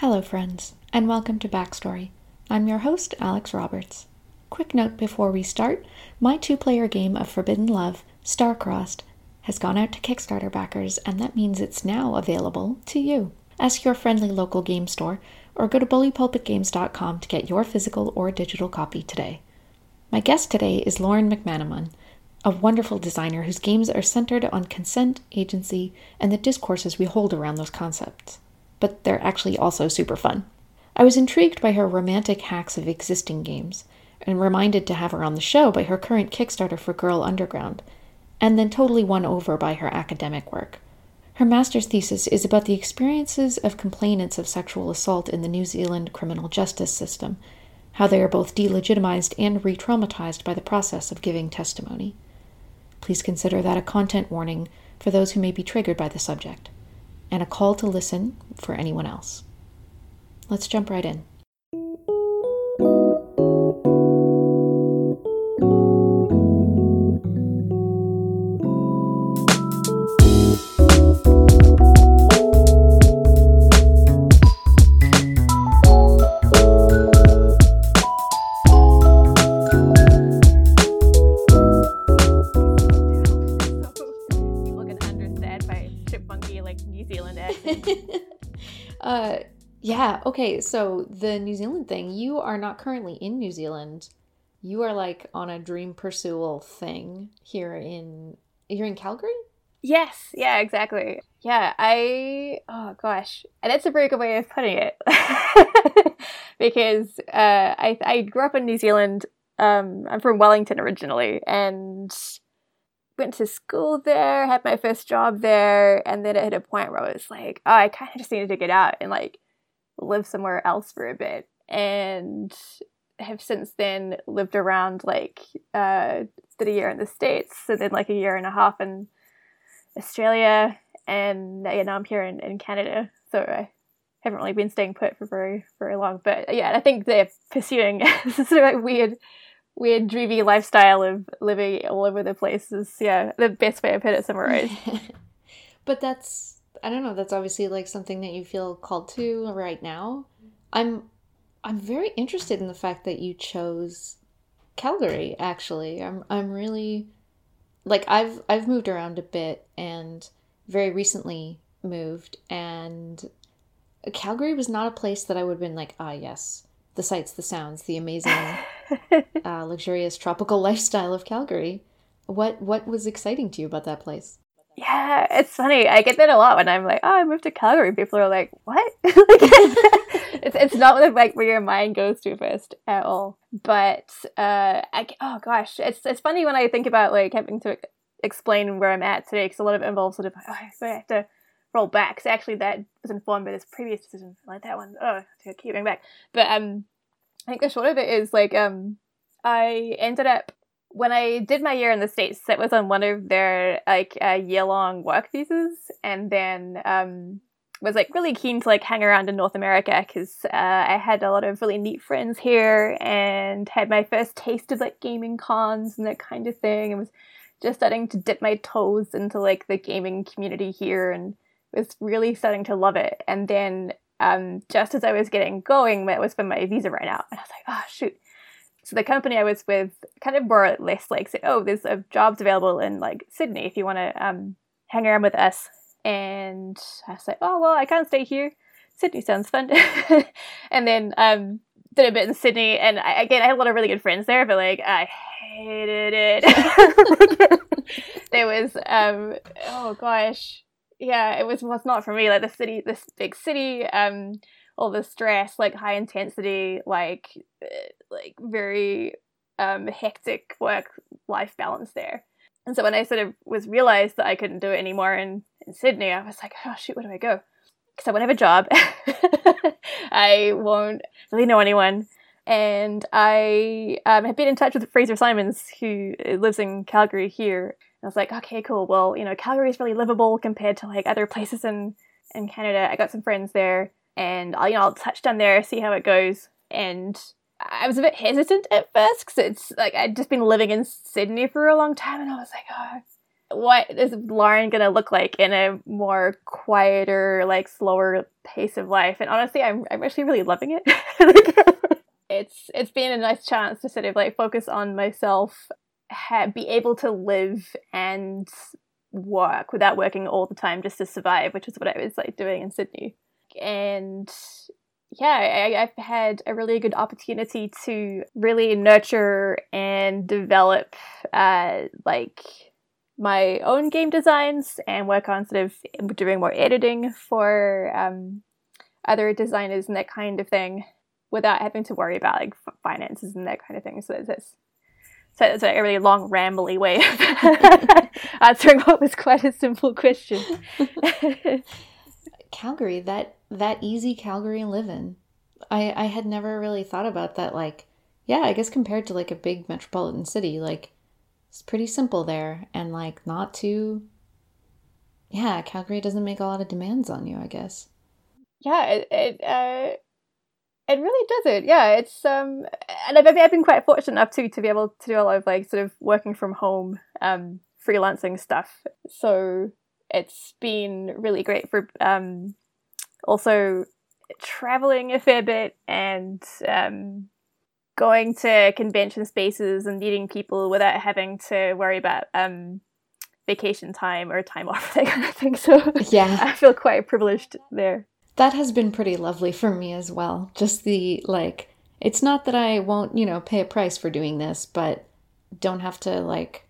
Hello, friends, and welcome to Backstory. I'm your host, Alex Roberts. Quick note before we start my two player game of Forbidden Love, Starcrossed, has gone out to Kickstarter backers, and that means it's now available to you. Ask your friendly local game store or go to bullypulpitgames.com to get your physical or digital copy today. My guest today is Lauren McManamon, a wonderful designer whose games are centered on consent, agency, and the discourses we hold around those concepts. But they're actually also super fun. I was intrigued by her romantic hacks of existing games, and reminded to have her on the show by her current Kickstarter for Girl Underground, and then totally won over by her academic work. Her master's thesis is about the experiences of complainants of sexual assault in the New Zealand criminal justice system, how they are both delegitimized and re traumatized by the process of giving testimony. Please consider that a content warning for those who may be triggered by the subject, and a call to listen for anyone else. Let's jump right in. Yeah, okay, so the New Zealand thing, you are not currently in New Zealand. You are like on a dream pursual thing here in you're in Calgary? yes, yeah, exactly. Yeah, I oh gosh, and that's a very good way of putting it because uh, I I grew up in New Zealand. Um, I'm from Wellington originally, and went to school there. Had my first job there, and then it hit a point where I was like, oh, I kind of just needed to get out and like live somewhere else for a bit, and have since then lived around like uh did a year in the states and then like a year and a half in australia and yeah, now i'm here in, in canada. So i haven't really been staying put for very very long. But yeah i think they're pursuing this sort of like weird weird dreamy lifestyle of living all over the place is yeah the best way i've heard it summarized but that's I don't know, that's obviously like something that you feel called to right now. I'm I'm very interested in the fact that you chose Calgary actually. I'm I'm really like I've I've moved around a bit and very recently moved and Calgary was not a place that I would have been like, ah yes, the sights, the sounds, the amazing uh, luxurious tropical lifestyle of Calgary. What what was exciting to you about that place? Yeah, it's funny. I get that a lot when I'm like, "Oh, I moved to Calgary." People are like, "What?" like, it's it's not like where your mind goes to first at all. But uh, I, oh gosh, it's it's funny when I think about like having to explain where I'm at today because a lot of it involves sort of oh, so I have to roll back. So actually, that was informed by this previous decision, like that one. Oh, to keep going back. But um, I think the short of it is like um, I ended up when I did my year in the States, that was on one of their like uh, year long work visas, and then um, was like really keen to like hang around in North America because uh, I had a lot of really neat friends here and had my first taste of like gaming cons and that kind of thing, and was just starting to dip my toes into like the gaming community here, and was really starting to love it. And then um, just as I was getting going, that was when my visa ran out, and I was like, oh shoot so the company I was with kind of more or less like said, "Oh, there's a jobs available in like Sydney if you want to um, hang around with us." And I was like, "Oh well, I can't stay here. Sydney sounds fun." and then um, did a bit in Sydney, and I, again, I had a lot of really good friends there, but like I hated it. there was um, oh gosh, yeah, it was was not for me. Like the city, this big city. Um, all the stress, like high intensity, like uh, like very um, hectic work life balance there. And so when I sort of was realized that I couldn't do it anymore in, in Sydney, I was like, oh shoot, where do I go? Because I won't have a job. I won't really know anyone. And I um, have been in touch with Fraser Simons, who lives in Calgary here. And I was like, okay, cool. Well, you know, Calgary is really livable compared to like other places in, in Canada. I got some friends there and I'll, you know, I'll touch down there, see how it goes. And I was a bit hesitant at first because it's like I'd just been living in Sydney for a long time, and I was like, oh, what is Lauren gonna look like in a more quieter, like slower pace of life? And honestly, I'm I'm actually really loving it. it's it's been a nice chance to sort of like focus on myself, ha- be able to live and work without working all the time just to survive, which is what I was like doing in Sydney. And yeah, I, have had a really good opportunity to really nurture and develop uh, like my own game designs and work on sort of doing more editing for um, other designers and that kind of thing without having to worry about like finances and that kind of thing. So it's so it's a really long, rambly way of answering what was quite a simple question. Calgary, that that easy Calgary living. I I had never really thought about that. Like, yeah, I guess compared to like a big metropolitan city, like it's pretty simple there and like not too yeah calgary doesn't make a lot of demands on you i guess yeah it, it uh it really doesn't. yeah it's um and I've, I've been quite fortunate enough too to be able to do a lot of like sort of working from home um freelancing stuff so it's been really great for um also traveling a fair bit and um going to convention spaces and meeting people without having to worry about um, vacation time or time off that kind of thing. So yeah, I feel quite privileged there. That has been pretty lovely for me as well. Just the like, it's not that I won't, you know, pay a price for doing this, but don't have to like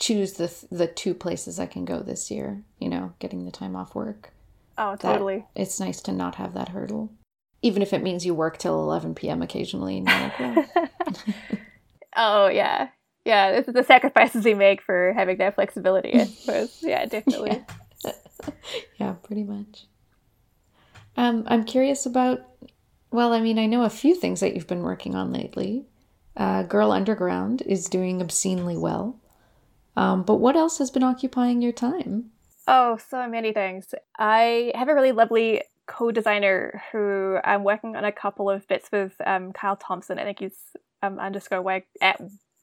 choose the the two places I can go this year. You know, getting the time off work. Oh, totally. That, it's nice to not have that hurdle even if it means you work till 11 p.m. occasionally. oh, yeah. Yeah, this is the sacrifices we make for having that flexibility, I suppose. Yeah, definitely. Yeah, yeah pretty much. Um, I'm curious about, well, I mean, I know a few things that you've been working on lately. Uh, Girl Underground is doing obscenely well. Um, but what else has been occupying your time? Oh, so many things. I have a really lovely co-designer who I'm working on a couple of bits with um, Kyle Thompson. I think he's um, underscore y at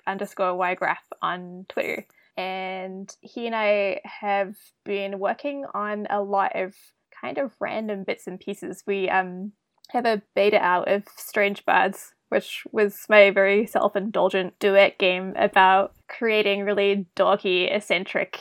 underscore ygraph on Twitter, and he and I have been working on a lot of kind of random bits and pieces. We um have a beta out of Strange Birds, which was my very self-indulgent duet game about creating really dorky, eccentric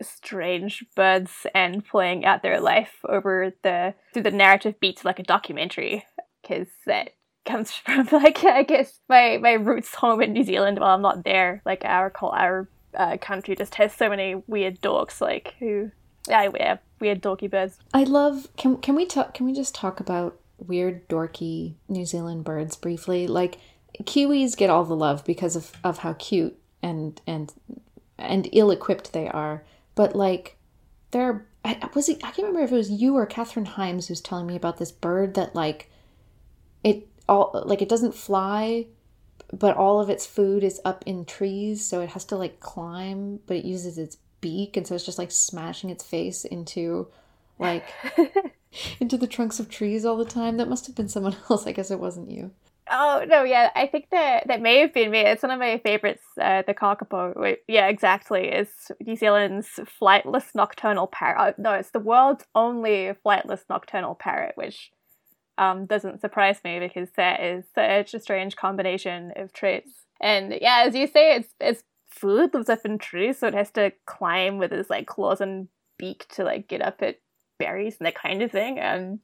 strange birds and playing out their life over the through the narrative beats like a documentary because that comes from like I guess my my roots home in New Zealand. While I'm not there, like our our uh, country just has so many weird dorks like who yeah, yeah weird dorky birds. I love. Can can we talk? Can we just talk about weird dorky New Zealand birds briefly? Like kiwis get all the love because of of how cute and and and ill equipped they are. But like, there I, was it, I can't remember if it was you or Catherine Himes who's telling me about this bird that like it all like it doesn't fly, but all of its food is up in trees, so it has to like climb, but it uses its beak, and so it's just like smashing its face into like into the trunks of trees all the time. That must have been someone else. I guess it wasn't you. Oh no, yeah, I think that that may have been me. It's one of my favorites. Uh, the kakapo. Yeah, exactly. Is New Zealand's flightless nocturnal parrot? Uh, no, it's the world's only flightless nocturnal parrot, which um, doesn't surprise me because that is such a strange combination of traits. And yeah, as you say, it's it's food lives up in trees, so it has to climb with its like claws and beak to like get up at berries and that kind of thing. And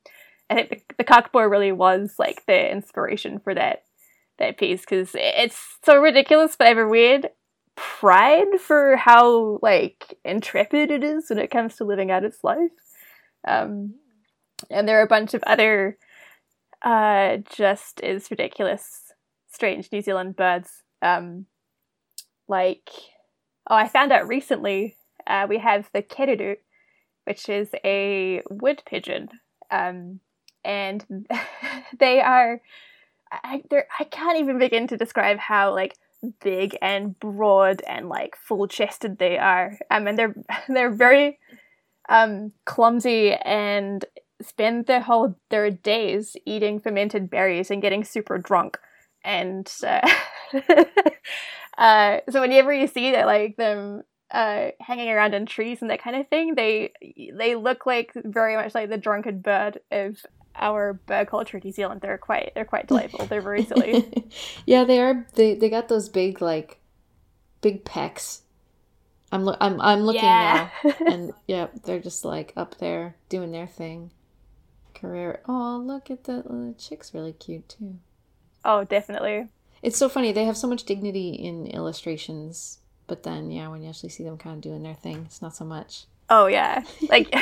I think the, the really was like the inspiration for that that piece because it's so ridiculous but ever weird pride for how like intrepid it is when it comes to living out its life. Um, and there are a bunch of other uh, just as ridiculous, strange New Zealand birds. Um, like, oh, I found out recently uh, we have the kereru, which is a wood pigeon. Um, and they are I I can't even begin to describe how like big and broad and like full chested they are. Um, and they're they're very um clumsy and spend their whole their days eating fermented berries and getting super drunk. And uh, uh, so whenever you see that like them uh, hanging around in trees and that kind of thing. They they look like very much like the drunken bird of our bird culture in New Zealand. They're quite they're quite delightful. They're very silly. yeah, they are. They they got those big like big pecs. I'm lo- I'm I'm looking Yeah. now, and yeah, they're just like up there doing their thing. Career. Oh, look at the, the chick's really cute too. oh, definitely. It's so funny. They have so much dignity in illustrations, but then yeah, when you actually see them kind of doing their thing, it's not so much. Oh yeah, like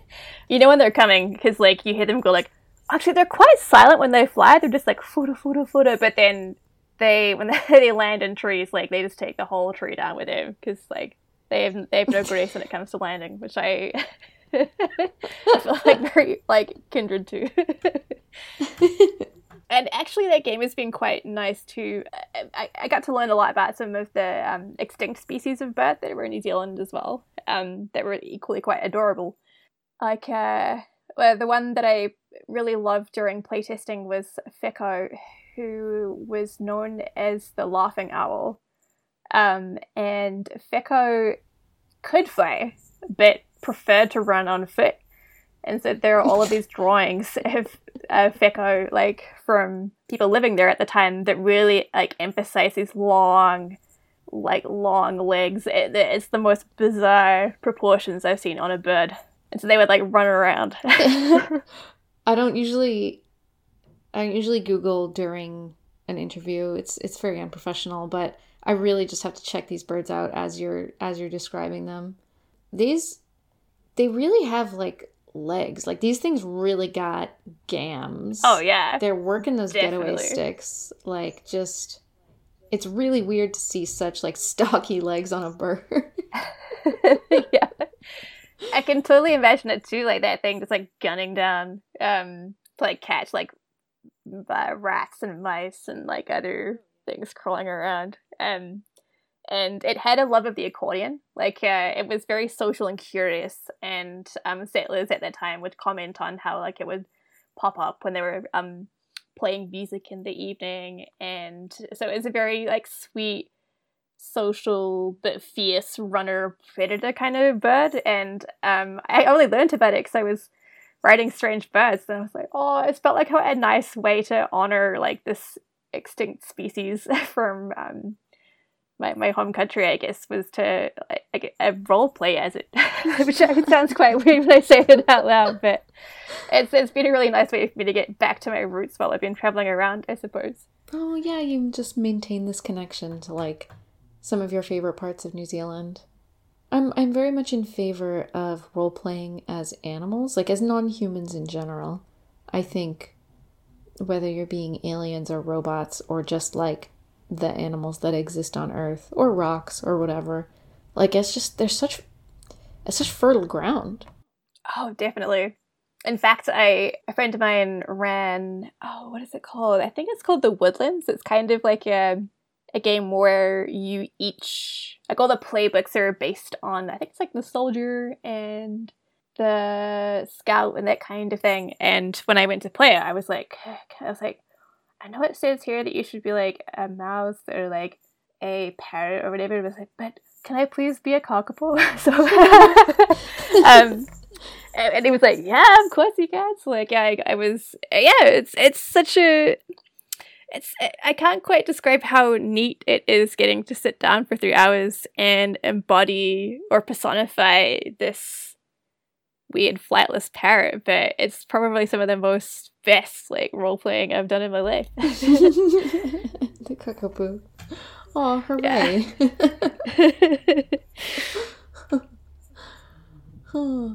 you know when they're coming because like you hear them go like. Actually, they're quite silent when they fly. They're just like footer, footer, footer. But then they, when they land in trees, like they just take the whole tree down with them because like they have they have no grace when it comes to landing, which I feel like very like kindred to. And actually, that game has been quite nice too. I, I got to learn a lot about some of the um, extinct species of bird that were in New Zealand as well. Um, that were equally quite adorable. Like uh, well, the one that I really loved during playtesting was Whēkau, who was known as the laughing owl. Um, and Whēkau could fly, but preferred to run on foot. And so there are all of these drawings of uh, Whēkau, like from people living there at the time, that really like emphasize these long, like long legs. It, it's the most bizarre proportions I've seen on a bird. And so they would like run around. I don't usually I don't usually Google during an interview. It's it's very unprofessional, but I really just have to check these birds out as you're as you're describing them. These they really have like legs. Like these things really got gams. oh yeah. They're working those getaway sticks. Like just it's really weird to see such like stocky legs on a bird. yeah. I can totally imagine it too, like that thing just like gunning down um to like catch like uh, rats and mice and like other things crawling around. Um and it had a love of the accordion. Like uh, it was very social and curious and um settlers at that time would comment on how like it would pop up when they were um playing music in the evening and so it was a very like sweet social but fierce runner predator kind of bird and um i only learned about it because i was writing strange birds and i was like oh it felt like a nice way to honor like this extinct species from um my, my home country i guess was to like, a role play as it which sounds quite weird when i say it out loud but it's, it's been a really nice way for me to get back to my roots while i've been traveling around i suppose oh yeah, you just maintain this connection to like some of your favorite parts of New Zealand. I'm I'm very much in favor of role playing as animals, like as non-humans in general. I think whether you're being aliens or robots or just like the animals that exist on Earth or rocks or whatever, like it's just there's such it's such fertile ground. Oh, definitely. In fact, I a friend of mine ran. Oh, what is it called? I think it's called the Woodlands. It's kind of like a a game where you each like all the playbooks are based on. I think it's like the soldier and the scout and that kind of thing. And when I went to play it, I was like, I was like, I know it says here that you should be like a mouse or like a parrot or whatever. It was like, but can I please be a kakapo? so, um, and, he was like, "Yeah, of course you can." So like, yeah, I, I was, yeah, it's it's such a, it's I can't quite describe how neat it is getting to sit down for three hours and embody or personify this weird flightless parrot. But it's probably some of the most best like role playing I've done in my life. the kakapo. Oh, hooray. Huh.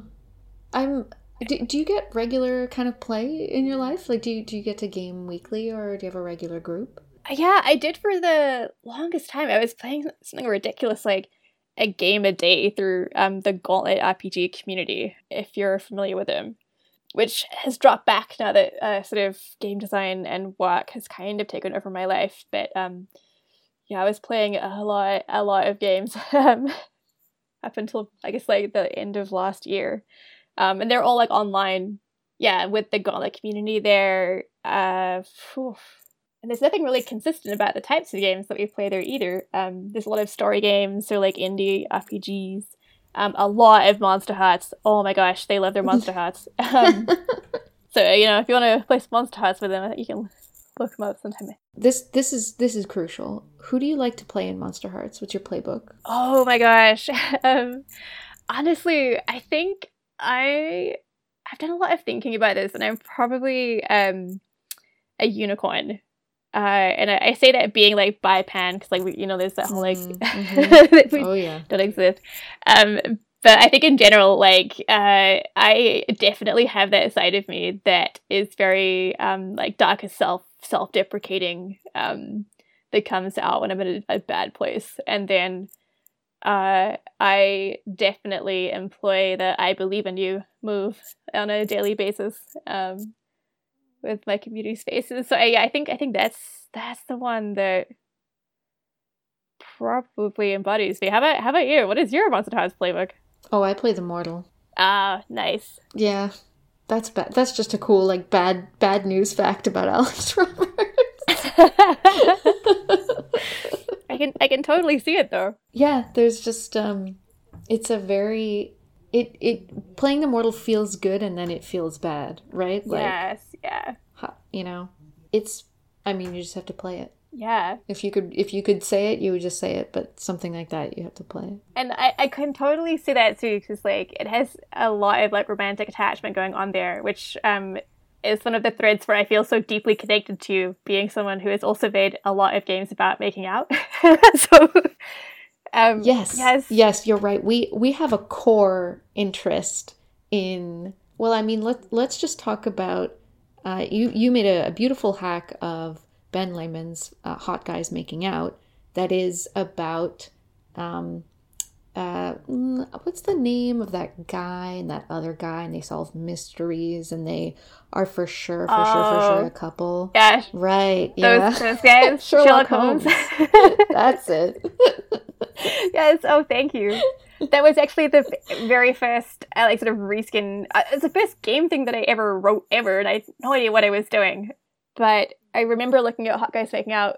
I'm. Do, do you get regular kind of play in your life? Like, do you, do you get to game weekly or do you have a regular group? Yeah, I did for the longest time. I was playing something ridiculous like a game a day through um, the Gauntlet RPG community, if you're familiar with them, which has dropped back now that uh, sort of game design and work has kind of taken over my life. But um, yeah, I was playing a lot, a lot of games um, up until I guess like the end of last year, um, and they're all like online. Yeah, with the Gauntlet community there. Uh, and there's nothing really consistent about the types of games that we play there either. Um, there's a lot of story games, so like indie RPGs, um, a lot of Monster Hearts. Oh my gosh, they love their Monster Hearts. Um, so you know, if you want to play Monster Hearts with them, you can look them up sometime. This this is this is crucial. Who do you like to play in Monster Hearts? What's your playbook? Oh my gosh. um, honestly, I think I I've done a lot of thinking about this, and I'm probably um a unicorn. Uh, and I, I say that being like by pan because like we, you know there's that whole like mm-hmm. oh yeah don't exist. Um, but I think in general, like uh, I definitely have that side of me that is very um like darker self self deprecating um that comes out when I'm in a, a bad place, and then uh, I definitely employ the "I believe in you" move on a daily basis um, with my community spaces. So I, I think I think that's that's the one that probably embodies me. How about how about you? What is your Monster Hearts playbook? Oh, I play the mortal. Ah, nice. Yeah, that's bad. That's just a cool like bad bad news fact about Alex Roberts. I can I can totally see it though. Yeah, there's just um it's a very it it playing the mortal feels good and then it feels bad, right? Like, yes, yeah. You know, it's I mean, you just have to play it. Yeah. If you could if you could say it, you would just say it, but something like that, you have to play it. And I, I can totally see that too, because like it has a lot of like romantic attachment going on there, which um is one of the threads where I feel so deeply connected to being someone who has also made a lot of games about making out. so um, yes, yes, yes, you're right. We we have a core interest in. Well, I mean, let let's just talk about. Uh, you you made a, a beautiful hack of Ben Lehman's uh, "Hot Guys Making Out" that is about um, uh, mm, what's the name of that guy and that other guy and they solve mysteries and they are for sure for oh, sure for sure a oh, couple? Yeah. Right those, yeah. those guys? Sherlock, sherlock holmes, holmes. that's it. Yes oh thank you. That was actually the very first uh, like sort of reskin uh, it's the first game thing that i ever wrote ever and i had no idea what i was doing. But i remember looking at hot guys making out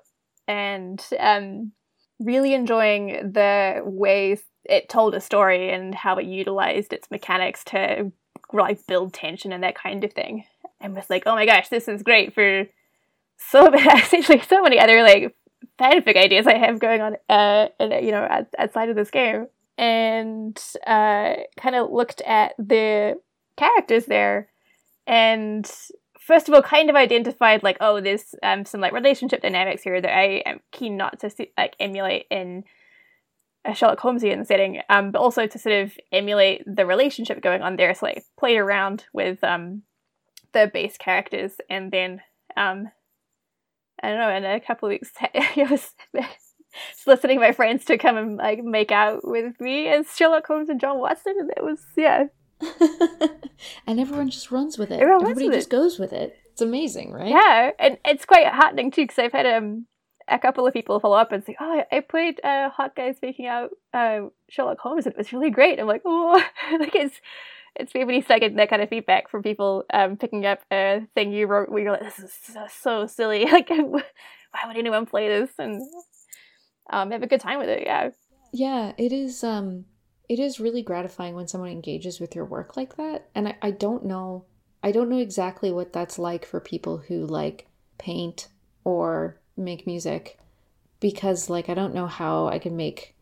and um really enjoying the ways it told a story and how it utilized its mechanics to like build tension and that kind of thing. And was like, oh my gosh, this is great for so essentially so many other like fanfic ideas I have going on, uh, you know, outside of this game. And uh, kind of looked at the characters there, and first of all, kind of identified like, oh, there's um, some like relationship dynamics here that I am keen not to see, like emulate in a Sherlock Holmesian setting, um, but also to sort of emulate the relationship going on there. So like played around with um, the base characters, and then um, I don't know. In a couple of weeks, I was soliciting my friends to come and like make out with me as Sherlock Holmes and John Watson, and it was yeah. and everyone just runs with it. Everyone Everybody just it. goes with it. It's amazing, right? Yeah, and it's quite heartening too because I've had um a couple of people follow up and say, "Oh, I played uh, Hot Guys Making Out uh, Sherlock Holmes. And it was really great." I'm like, "Oh, like it's it's maybe get that kind of feedback from people um, picking up a thing you wrote where you're like, "This is so, so silly. Like, why would anyone play this?" and um, have a good time with it. Yeah, yeah, it is. Um, it is really gratifying when someone engages with your work like that, and I, I don't know. I don't know exactly what that's like for people who like paint or make music because like I don't know how I can make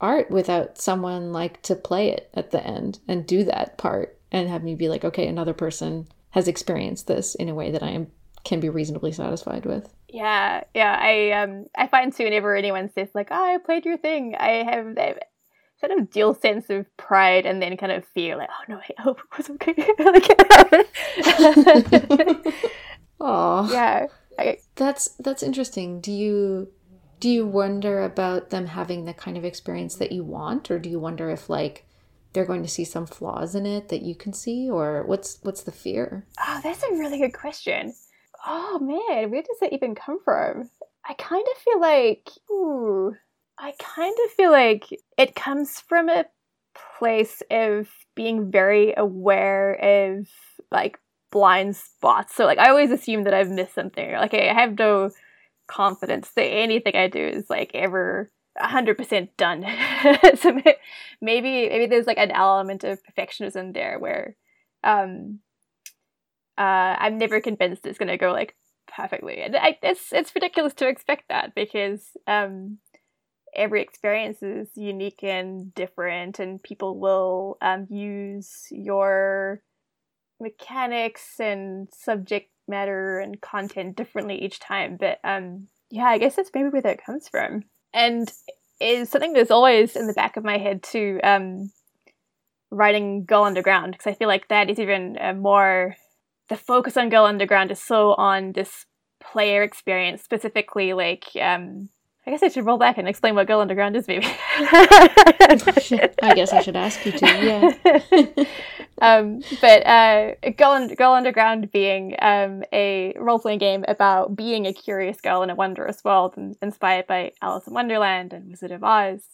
art without someone like to play it at the end and do that part and have me be like okay another person has experienced this in a way that I am can be reasonably satisfied with. Yeah, yeah. I um I find too whenever anyone says like, "Oh, I played your thing," I have that kind of dual sense of pride and then kind of fear, like, "Oh no, I hope it was okay." Aww. Yeah. I, that's that's interesting. Do you do you wonder about them having the kind of experience that you want, or do you wonder if like they're going to see some flaws in it that you can see, or what's what's the fear? Oh, that's a really good question. Oh man, where does that even come from? I kind of feel like, ooh, I kind of feel like it comes from a place of being very aware of like blind spots. So like I always assume that I've missed something. Like I have no confidence that anything I do is like ever 100% done. so maybe maybe there's like an element of perfectionism there where um uh I'm never convinced it's going to go like perfectly. And I, it's it's ridiculous to expect that because um every experience is unique and different and people will um use your mechanics and subject matter and content differently each time but um yeah i guess that's maybe where that comes from and is something that's always in the back of my head too um writing girl underground because i feel like that is even uh, more the focus on girl underground is so on this player experience specifically like um I guess I should roll back and explain what Girl Underground is, maybe. I guess I should ask you to, yeah. um, but uh, Girl, Girl Underground being um, a role playing game about being a curious girl in a wondrous world, and inspired by Alice in Wonderland and Wizard of Oz,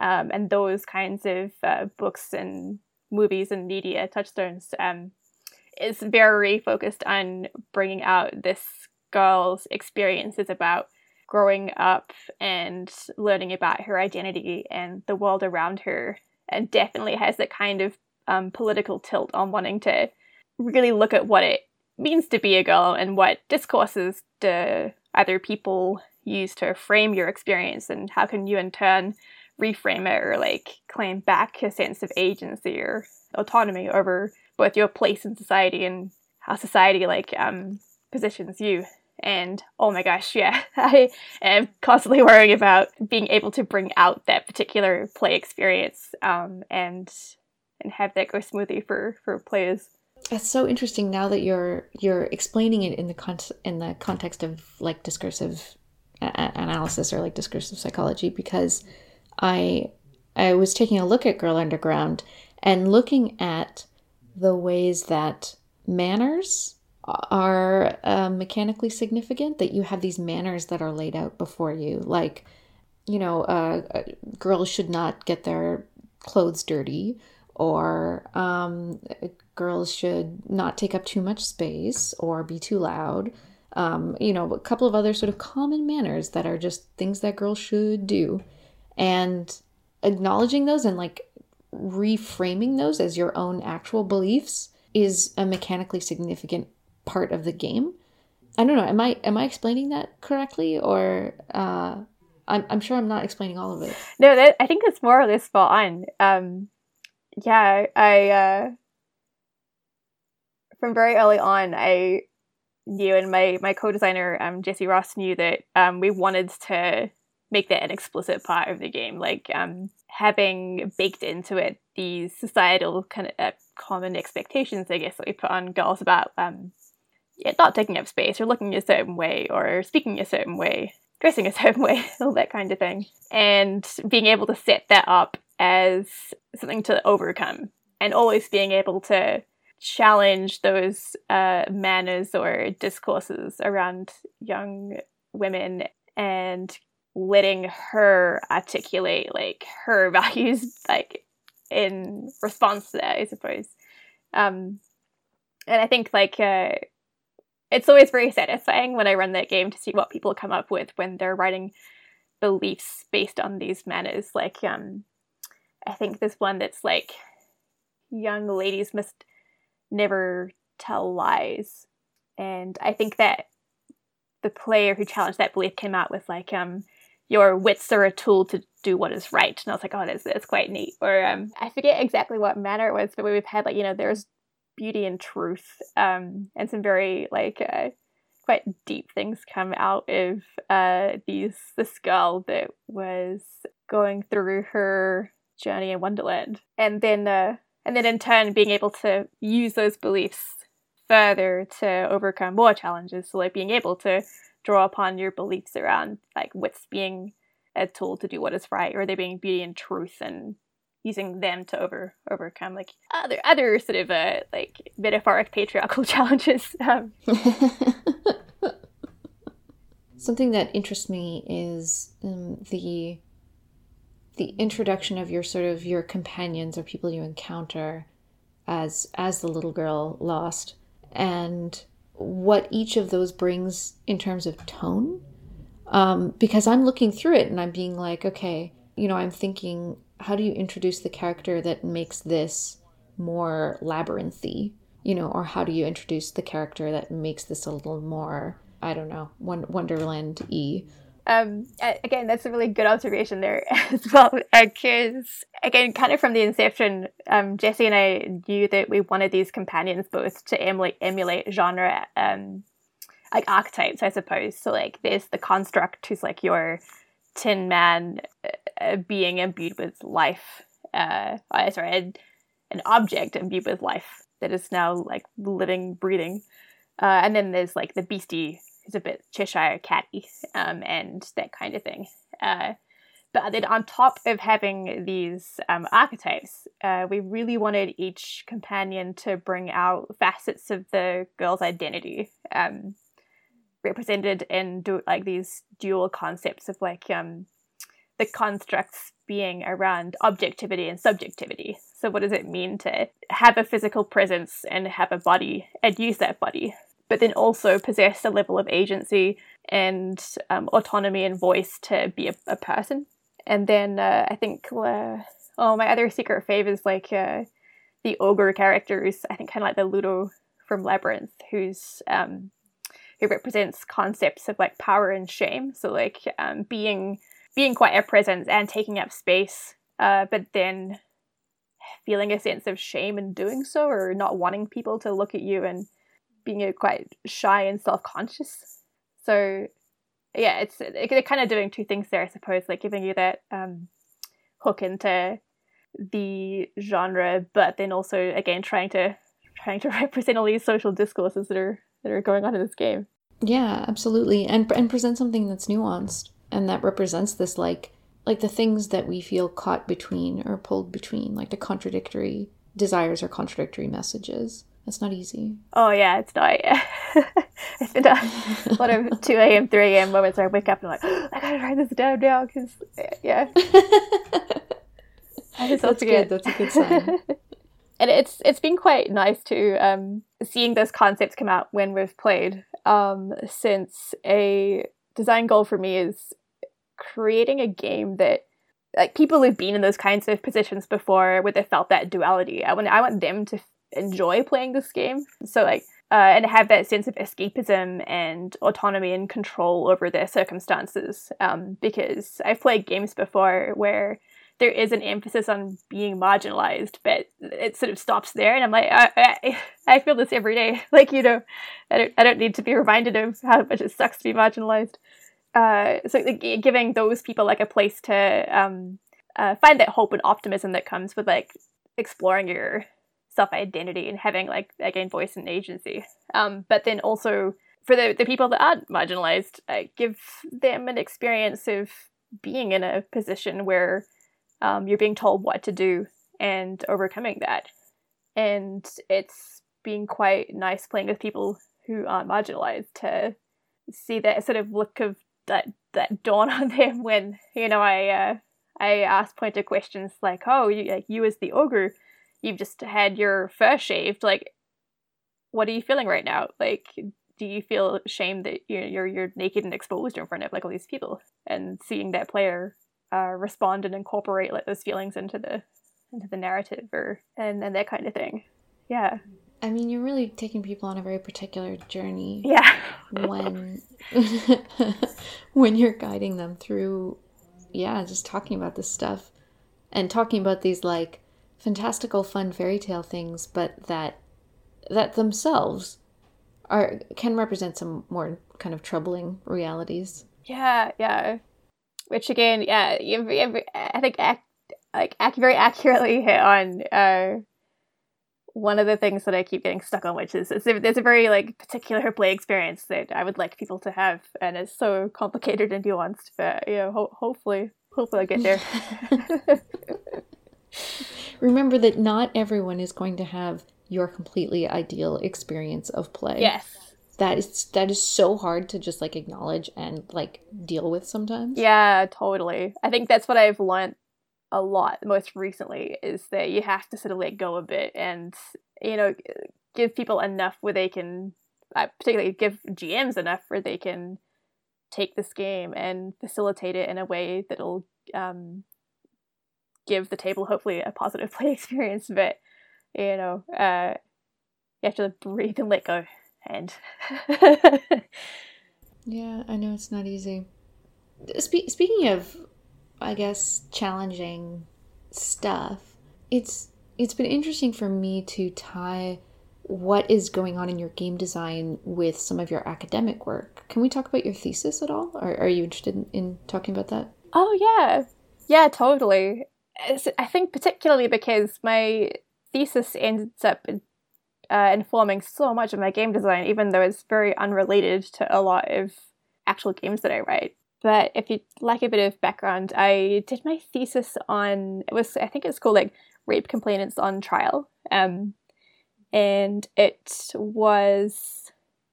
um, and those kinds of uh, books and movies and media touchstones, um, is very focused on bringing out this girl's experiences about growing up and learning about her identity and the world around her, and definitely has that kind of um, political tilt on wanting to really look at what it means to be a girl and what discourses do other people use to frame your experience, and how can you in turn reframe it or like claim back a sense of agency or autonomy over both your place in society and how society like um, positions you. And oh my gosh, yeah, I am constantly worrying about being able to bring out that particular play experience um, and and have that go smoothly for for players. It's so interesting now that you're you're explaining it in the con- in the context of like discursive a- analysis or like discursive psychology because I I was taking a look at Girl Underground and looking at the ways that manners are uh, mechanically significant that you have these manners that are laid out before you like you know uh, uh, girls should not get their clothes dirty or um, girls should not take up too much space or be too loud um, you know a couple of other sort of common manners that are just things that girls should do and acknowledging those and like reframing those as your own actual beliefs is a mechanically significant part of the game. I don't know. Am I am I explaining that correctly, or uh, I'm I'm sure I'm not explaining all of it. No, that, I think that's more or less spot on. Um, yeah, I uh, from very early on, I knew, and my my co-designer um, Jesse Ross knew that um, we wanted to make that an explicit part of the game, like um, having baked into it these societal kind of uh, common expectations, I guess, that we put on girls about um, not taking up space or looking a certain way or speaking a certain way, dressing a certain way, all that kind of thing. And being able to set that up as something to overcome and always being able to challenge those uh, manners or discourses around young women and letting her articulate like her values like in response to that i suppose um and i think like uh it's always very satisfying when I run that game to see what people come up with when they're writing beliefs based on these manners. Like, um, I think there's one that's like, young ladies must never tell lies. And I think that the player who challenged that belief came out with like, um, your wits are a tool to do what is right. And I was like, oh, that's, that's quite neat. Or um, I forget exactly what manner it was, but we've had like, you know, there's beauty and truth um, and some very like uh, quite deep things come out of uh, these this girl that was going through her journey in Wonderland and then uh, and then in turn being able to use those beliefs further to overcome more challenges so like being able to draw upon your beliefs around like what's being a tool to do what is right or there being beauty and truth and using them to over overcome like other other sort of uh, like metaphoric patriarchal challenges. Um. Something that interests me is um, the the introduction of your sort of your companions or people you encounter as as the little girl lost and what each of those brings in terms of tone Um, because I'm looking through it and I'm being like, okay, you know, I'm thinking, how do you introduce the character that makes this more labyrinthy? You know, or how do you introduce the character that makes this a little more, I don't know, Wonderland e? Um, again, that's a really good observation there as well. Because uh, again, kind of from the inception, um, Jesse and I knew that we wanted these companions both to emulate, emulate genre, um, like archetypes, I suppose. So like, there's the construct who's like your Tin Man uh, being imbued with life. Uh, sorry, an, an object imbued with life that is now like living, breathing. Uh, and then there's like the beastie who's a bit Cheshire catty um, and that kind of thing. Uh, but then on top of having these um, archetypes, uh, we really wanted each companion to bring out facets of the girl's identity, um, represented in du- like these dual concepts of like um, the constructs being around objectivity and subjectivity. So, what does it mean to have a physical presence and have a body and use that body? But then also possess a level of agency and um, autonomy and voice to be a, a person. And then uh, I think, uh, oh, my other secret fave is like uh, the ogre characters. I think kind of like the Ludo from Labyrinth, who's um, who represents concepts of like power and shame. So like um, being being quite a presence and taking up space, uh, but then feeling a sense of shame in doing so, or not wanting people to look at you and being quite shy and self-conscious. So yeah, it's they're kind of doing two things there, I suppose, like giving you that um, hook into the genre, but then also again trying to trying to represent all these social discourses that are that are going on in this game. Yeah, absolutely, and and present something that's nuanced and that represents this like like the things that we feel caught between or pulled between, like the contradictory desires or contradictory messages. That's not easy. Oh yeah, it's not. Yeah. it's been a lot of two a.m., three a.m. moments where I wake up and I'm like, oh, I gotta write this down now because yeah. That's good. That's a good sign. and it's it's been quite nice to um, seeing those concepts come out when we've played. Um, since a design goal for me is creating a game that like people who've been in those kinds of positions before where they felt that duality. I want I want them to enjoy playing this game. So like uh, and have that sense of escapism and autonomy and control over their circumstances. Um, because I've played games before where there is an emphasis on being marginalized, but it sort of stops there. And I'm like, I, I, I feel this every day. Like, you know, I don't, I don't need to be reminded of how much it sucks to be marginalized. Uh, so giving those people like a place to um, uh, find that hope and optimism that comes with like exploring your self identity and having like again voice and agency. Um, but then also for the, the people that aren't marginalized, uh, give them an experience of being in a position where um, you're being told what to do and overcoming that. And it's been quite nice playing with people who aren't marginalized to see that sort of look of that that dawn on them when you know I uh, I ask pointed questions like, "Oh, you like you as the ogre, you've just had your fur shaved like what are you feeling right now like do you feel shame that you're, you're you're naked and exposed in front of like all these people and seeing that player uh, respond and incorporate like those feelings into the into the narrative or and and that kind of thing yeah I mean, you're really taking people on a very particular journey. Yeah. when when you're guiding them through yeah, just talking about this stuff and talking about these like fantastical fun fairy tale things but that that themselves are can represent some more kind of troubling realities yeah yeah which again yeah you, you, i think ac- like ac- very accurately hit on uh one of the things that I keep getting stuck on, which is, is there's a very like particular play experience that I would like people to have, and it's so complicated and nuanced. But you know, ho- hopefully, hopefully I get there. remember that not everyone is going to have your completely ideal experience of play. Yes. That is that is so hard to just like acknowledge and like deal with sometimes. Yeah, totally. I think that's what I've learned a lot most recently is that you have to sort of let go a bit and you know give people enough where they can uh, particularly give GMs enough where they can take this game and facilitate it in a way that'll um, give the table hopefully a positive play experience. But you know, uh, you have to breathe and let go. And yeah, I know it's not easy. Spe- speaking of, I guess challenging stuff, it's it's been interesting for me to tie what is going on in your game design with some of your academic work. Can we talk about your thesis at all? Or are you interested in, in talking about that? Oh, yeah. Yeah, totally. I think particularly because my thesis ends up uh, informing so much of my game design, even though it's very unrelated to a lot of actual games that I write. But if you like a bit of background, I did my thesis on it was I think it's called like rape complainants on trial. Um, and it was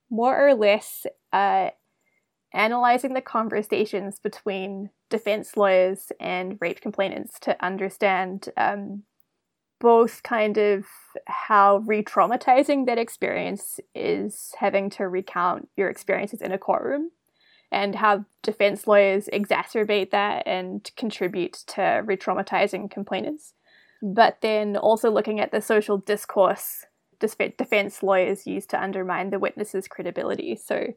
more or less uh, analyzing the conversations between defense lawyers and rape complainants to understand um, both kind of how re traumatizing that experience is having to recount your experiences in a courtroom and how defense lawyers exacerbate that and contribute to re traumatizing complainants. But then also looking at the social discourse defense lawyers use to undermine the witness's credibility. So,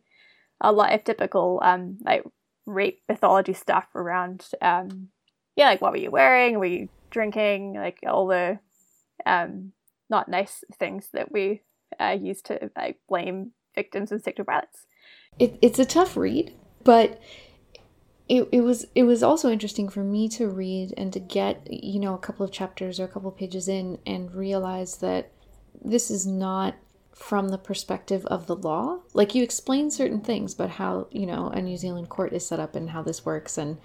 a lot of typical um, like rape mythology stuff around, um, yeah, like what were you wearing? Were you drinking? Like all the um, not nice things that we uh, use to like blame victims of sexual violence. It, it's a tough read, but it, it was it was also interesting for me to read and to get you know a couple of chapters or a couple of pages in and realize that this is not from the perspective of the law. Like you explain certain things about how, you know, a New Zealand court is set up and how this works and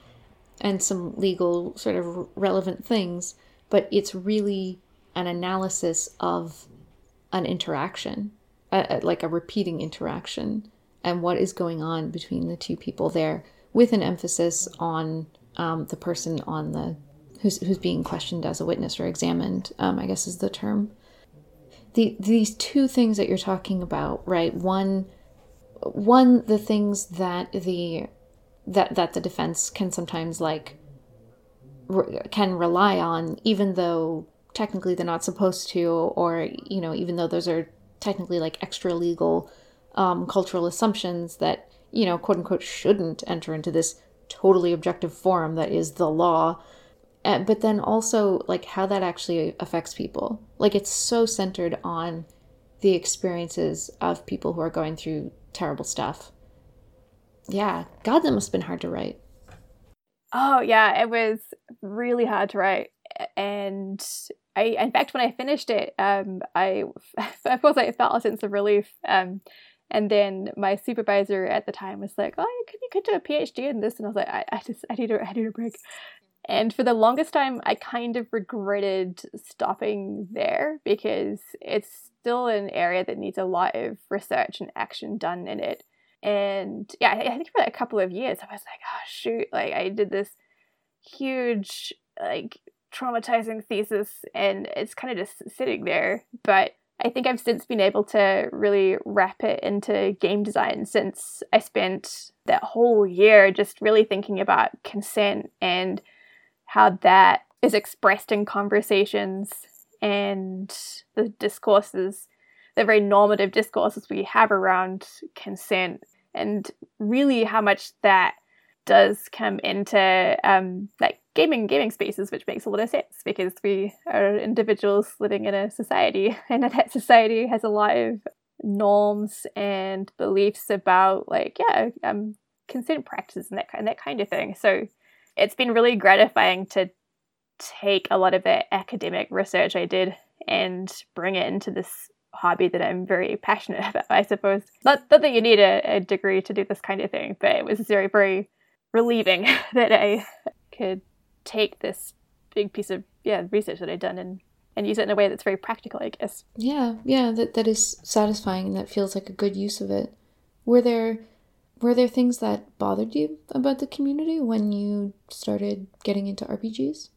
and some legal sort of relevant things, but it's really an analysis of an interaction, like a repeating interaction and what is going on between the two people there with an emphasis on um, the person on the who's, who's being questioned as a witness or examined, um, I guess is the term the these two things that you're talking about, right? One one the things that the that that the defense can sometimes like re- can rely on even though technically they're not supposed to or you know even though those are technically like extra legal um, cultural assumptions that you know quote unquote shouldn't enter into this totally objective forum that is the law uh, but then also like how that actually affects people. Like it's so centered on the experiences of people who are going through terrible stuff. Yeah god that must have been hard to write. Oh yeah it was really hard to write. And i in fact when i finished it um i of course i felt a sense of relief um and then my supervisor at the time was like, "Oh, you could you could do a PhD in this," and I was like, "I, I just I need a I need a break." And for the longest time, I kind of regretted stopping there because it's still an area that needs a lot of research and action done in it. And yeah, I think for a couple of years, I was like, oh, shoot, like I did this huge, like, traumatizing thesis and it's kind of just sitting there. But I think I've since been able to really wrap it into game design since I spent that whole year just really thinking about consent and how that is expressed in conversations and the discourses, the very normative discourses we have around consent, and really how much that does come into um, like gaming gaming spaces, which makes a lot of sense because we are individuals living in a society, and that society has a lot of norms and beliefs about like yeah um consent practices and that and that kind of thing. So it's been really gratifying to take a lot of the academic research I did and bring it into this hobby that I'm very passionate about, I suppose. Not, not that you need a, a degree to do this kind of thing, but it was very, very relieving that I could take this big piece of yeah research that I'd done and and use it in a way that's very practical, I guess. Yeah, yeah, that that is satisfying and that feels like a good use of it. Were there were there things that bothered you about the community when you started getting into RPGs?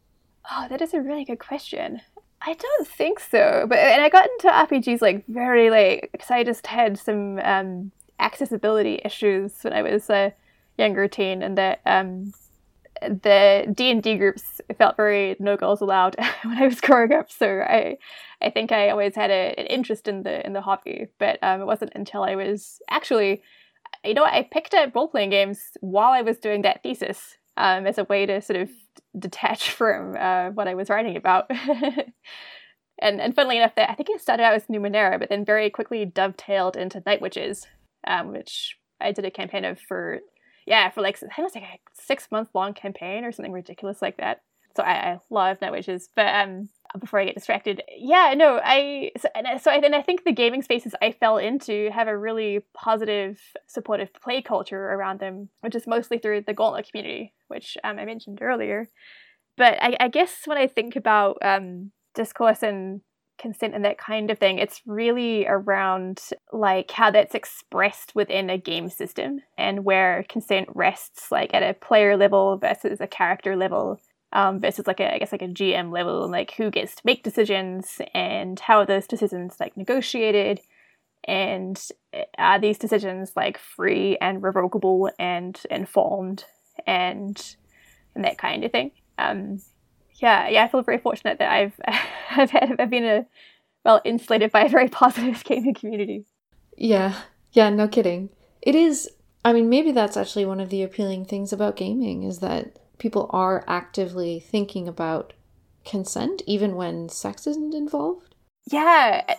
Oh, that is a really good question. I don't think so. But and I got into RPGs like very late because I just had some um, accessibility issues when I was a younger teen, and that um, the D and D groups felt very no girls allowed when I was growing up. So I, I think I always had a, an interest in the in the hobby, but um, it wasn't until I was actually, you know, I picked up role playing games while I was doing that thesis um, as a way to sort of detach from uh, what I was writing about. and and funnily enough, that I think it started out as Numenera, but then very quickly dovetailed into Night Witches, um, which I did a campaign of for yeah for like I think it was like a six month long campaign or something ridiculous like that. So I, I love Night Witches, but um before I get distracted, yeah, no, I so, and so I, and I think the gaming spaces I fell into have a really positive, supportive play culture around them, which is mostly through the Gauntlet community, which um, I mentioned earlier. But I, I guess when I think about um, discourse and consent and that kind of thing it's really around like how that's expressed within a game system and where consent rests like at a player level versus a character level um, versus like a I guess like a GM level and like who gets to make decisions and how are those decisions like negotiated and are these decisions like free and revocable and informed and and that kind of thing. Um, yeah, yeah, I feel very fortunate that I've I've, had, I've been a well insulated by a very positive gaming community. Yeah, yeah, no kidding. It is. I mean, maybe that's actually one of the appealing things about gaming is that people are actively thinking about consent even when sex isn't involved. Yeah,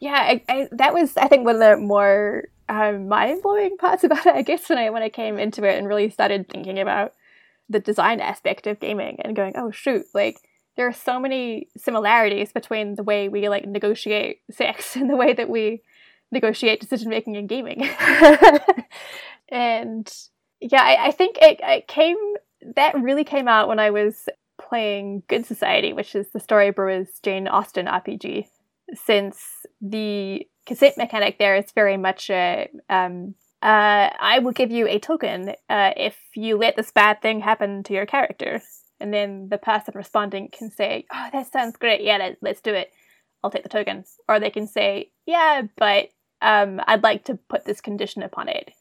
yeah, I, I, that was I think one of the more um, mind blowing parts about it. I guess when I when I came into it and really started thinking about the design aspect of gaming and going, oh shoot, like there are so many similarities between the way we like negotiate sex and the way that we negotiate decision making in gaming. and yeah, I, I think it, it came that really came out when I was playing Good Society, which is the Story Brewers Jane Austen RPG. Since the consent mechanic there is very much a um, uh, I will give you a token uh, if you let this bad thing happen to your character. And then the person responding can say, Oh, that sounds great. Yeah, let, let's do it. I'll take the token. Or they can say, Yeah, but um, I'd like to put this condition upon it.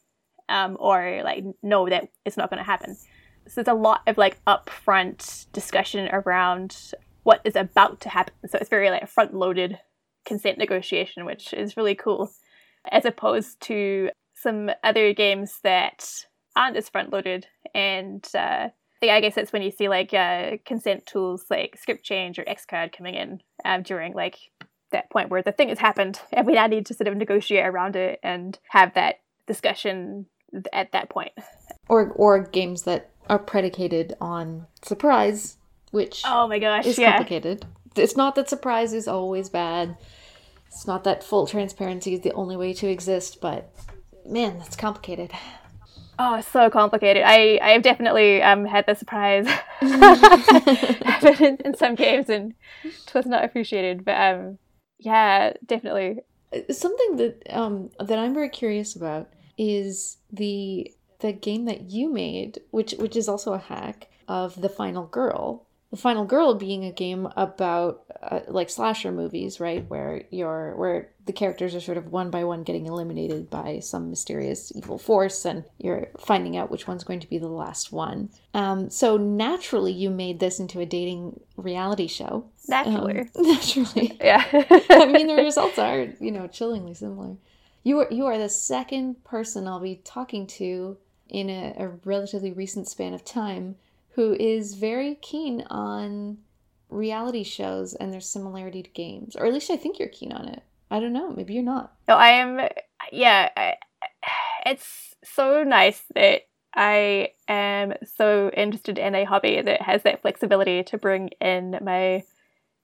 Um, or like, no, that it's not going to happen. So there's a lot of like upfront discussion around what is about to happen. So it's very like front loaded consent negotiation, which is really cool, as opposed to some other games that aren't as front loaded. And uh, I guess that's when you see like uh, consent tools like script change or Xcard coming in um, during like that point where the thing has happened and we now need to sort of negotiate around it and have that discussion at that point. Or or games that are predicated on surprise, which oh my gosh, is yeah. complicated. It's not that surprise is always bad. It's not that full transparency is the only way to exist, but man, that's complicated. Oh, so complicated. I I have definitely um had the surprise in, in some games and it was not appreciated. But um yeah, definitely. Something that um that I'm very curious about is the the game that you made, which which is also a hack of the Final Girl. The Final Girl being a game about uh, like slasher movies, right, where you're where the characters are sort of one by one getting eliminated by some mysterious evil force, and you're finding out which one's going to be the last one. Um, so naturally, you made this into a dating reality show. Naturally, um, naturally, yeah. I mean, the results are you know chillingly similar. You are you are the second person I'll be talking to in a, a relatively recent span of time who is very keen on reality shows and their similarity to games, or at least I think you're keen on it. I don't know. Maybe you're not. No, I am. Yeah, I, it's so nice that I am so interested in a hobby that has that flexibility to bring in my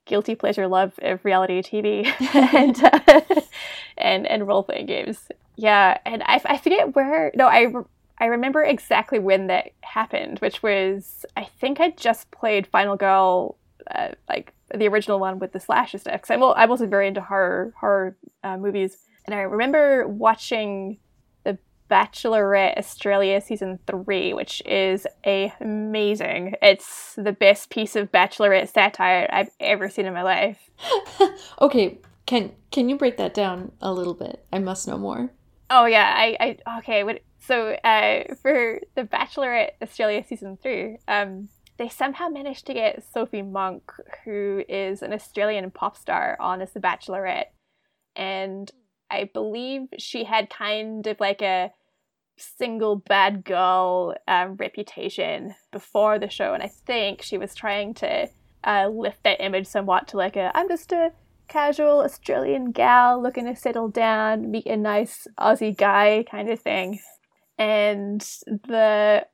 guilty pleasure love of reality TV and uh, and and role playing games. Yeah, and I, I forget where. No, I I remember exactly when that happened, which was I think I just played Final Girl, uh, like the original one with the slasher stuff. Because I'm I'm also very into horror horror uh, movies, and I remember watching the Bachelorette Australia season three, which is a amazing. It's the best piece of Bachelorette satire I've ever seen in my life. okay, can can you break that down a little bit? I must know more. Oh yeah, I, I okay. What so uh, for the Bachelorette Australia season three, um, they somehow managed to get Sophie Monk, who is an Australian pop star, on as the Bachelorette, and I believe she had kind of like a single bad girl um, reputation before the show, and I think she was trying to uh, lift that image somewhat to like a I'm just a casual Australian gal looking to settle down, meet a nice Aussie guy kind of thing. And the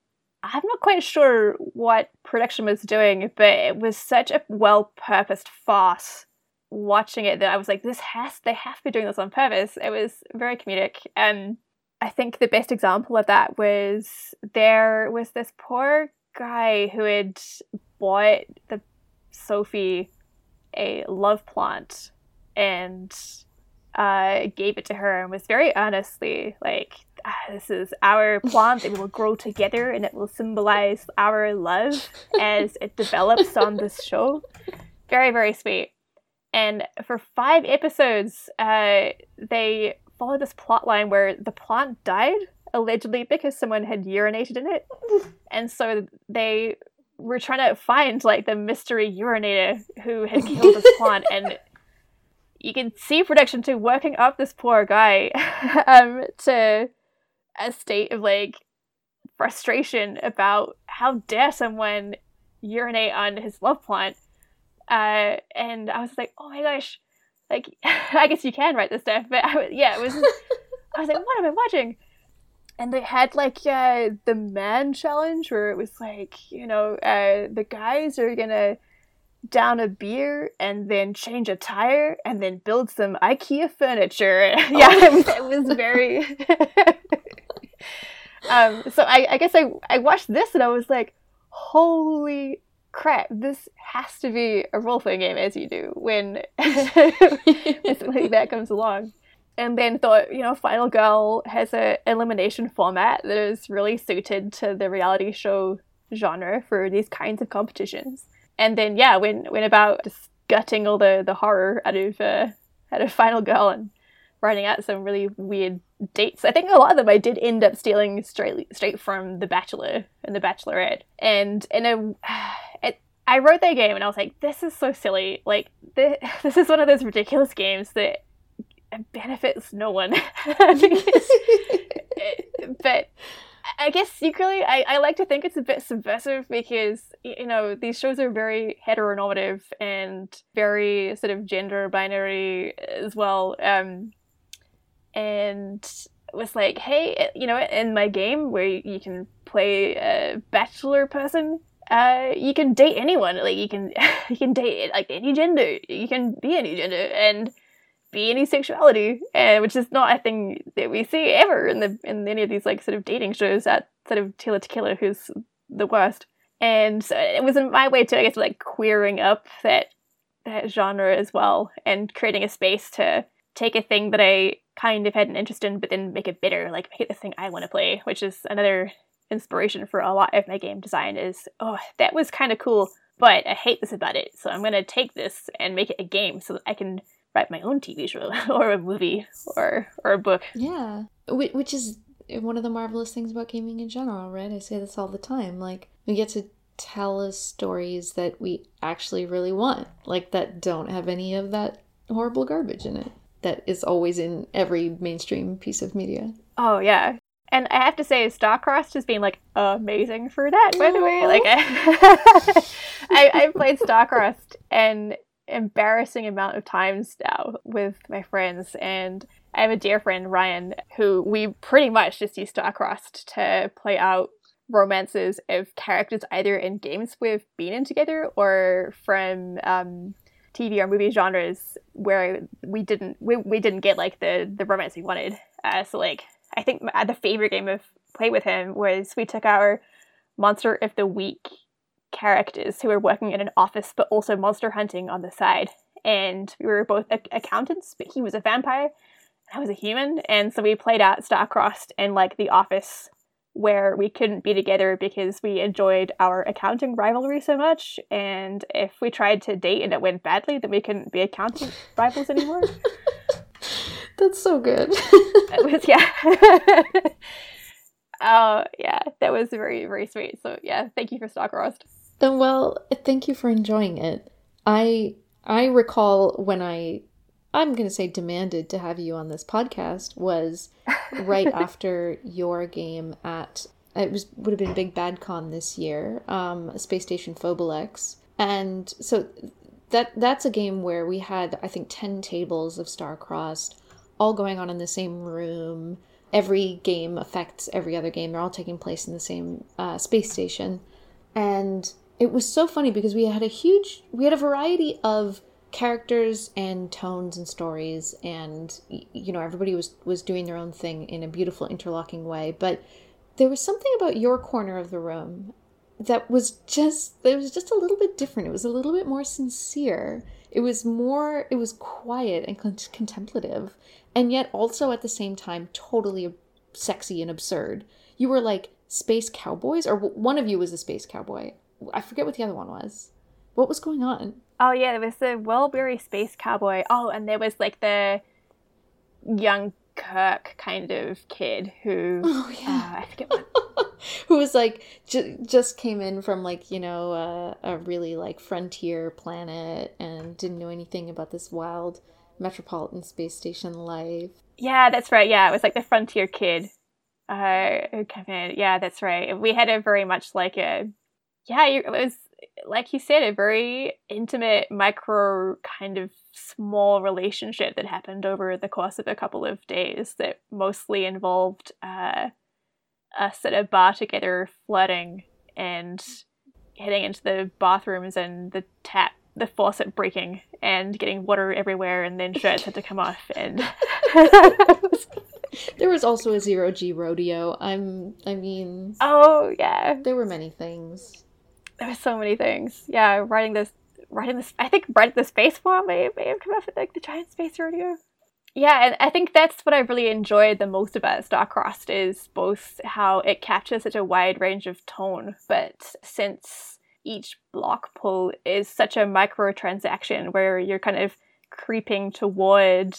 I'm not quite sure what production was doing, but it was such a well purposed farce watching it that I was like, this has they have to be doing this on purpose. It was very comedic. And I think the best example of that was there was this poor guy who had bought the Sophie a love plant and uh, gave it to her and was very earnestly like, ah, "This is our plant. It will grow together, and it will symbolize our love as it develops on this show." Very, very sweet. And for five episodes, uh, they followed this plot line where the plant died allegedly because someone had urinated in it, and so they were trying to find like the mystery urinator who had killed this plant and you can see production too working up this poor guy um, to a state of like frustration about how dare someone urinate on his love plant. Uh, and I was like, oh my gosh, like I guess you can write this stuff, but I, yeah, it was. I was like, what am I watching? And they had like uh, the man challenge where it was like, you know, uh, the guys are gonna down a beer and then change a tire and then build some IKEA furniture. yeah, oh. it, was, it was very. um, so I, I guess I, I watched this and I was like, holy crap, this has to be a role playing game as you do when something like that comes along. And then thought, you know, Final Girl has a elimination format that is really suited to the reality show genre for these kinds of competitions and then yeah, went went about just gutting all the the horror out of uh, out of Final Girl and writing out some really weird dates. I think a lot of them I did end up stealing straight straight from The Bachelor and The Bachelorette. And in a, it, I wrote that game and I was like, this is so silly. Like this, this is one of those ridiculous games that benefits no one. but I guess secretly, I, I like to think it's a bit subversive because, you know, these shows are very heteronormative and very sort of gender binary as well. Um, and was like, hey, you know, in my game where you can play a bachelor person, uh, you can date anyone. Like you can, you can date like any gender. You can be any gender, and be any sexuality, and which is not a thing that we see ever in the in any of these like sort of dating shows. That sort of Tila Tequila, who's the worst, and so it was in my way to I guess like queering up that that genre as well, and creating a space to take a thing that I kind of had an interest in, but then make it better, like make it the thing I want to play, which is another inspiration for a lot of my game design. Is oh that was kind of cool, but I hate this about it, so I'm gonna take this and make it a game so that I can write my own TV show or a movie or or a book. Yeah, which is one of the marvelous things about gaming in general, right? I say this all the time. Like we get to tell us stories that we actually really want, like that don't have any of that horrible garbage in it that is always in every mainstream piece of media. Oh yeah. And I have to say, Starcrossed has been like amazing for that. By the way, like I, I, I played Starcrossed, and embarrassing amount of times now with my friends and I have a dear friend Ryan who we pretty much just use Starcrossed to play out romances of characters either in games we've been in together or from um, TV or movie genres where we didn't we, we didn't get like the the romance we wanted. Uh, so like I think my, the favorite game of play with him was we took our monster of the week characters who were working in an office but also monster hunting on the side. And we were both accountants, but he was a vampire. I was a human, and so we played out Starcrossed in like the office where we couldn't be together because we enjoyed our accounting rivalry so much. And if we tried to date and it went badly, then we couldn't be accounting rivals anymore. That's so good. it was yeah. Oh yeah, that was very very sweet. So yeah, thank you for Starcrossed. Then well, thank you for enjoying it. I I recall when I I'm going to say demanded to have you on this podcast was right after your game at it was would have been Big Bad Con this year, um, Space Station Phobilex, and so that that's a game where we had I think ten tables of Starcrossed, all going on in the same room. Every game affects every other game. They're all taking place in the same uh, space station, and it was so funny because we had a huge we had a variety of characters and tones and stories and you know everybody was was doing their own thing in a beautiful interlocking way. But there was something about your corner of the room that was just it was just a little bit different. It was a little bit more sincere. It was more it was quiet and con- contemplative. And yet also at the same time totally sexy and absurd. You were like space cowboys or one of you was a space cowboy i forget what the other one was what was going on Oh yeah, there was the Wellberry Space Cowboy. Oh, and there was like the young Kirk kind of kid who oh yeah uh, I forget what who was like j- just came in from like you know uh, a really like frontier planet and didn't know anything about this wild metropolitan space station life. Yeah, that's right. Yeah, it was like the frontier kid uh, who came in. Yeah, that's right. We had a very much like a yeah, it was like you said, a very intimate, micro kind of small relationship that happened over the course of a couple of days that mostly involved uh, us at a bar together, flirting and heading into the bathrooms and the tap, the faucet breaking and getting water everywhere, and then shirts had to come off. And there was also a zero G rodeo. I'm, I mean, oh yeah, there were many things there were so many things. Yeah, writing this, writing this. I think writing the space form may may have come up with like the giant space rodeo. Yeah, and I think that's what I really enjoyed the most about Starcrossed is both how it captures such a wide range of tone, but since each block pull is such a micro transaction where you're kind of creeping toward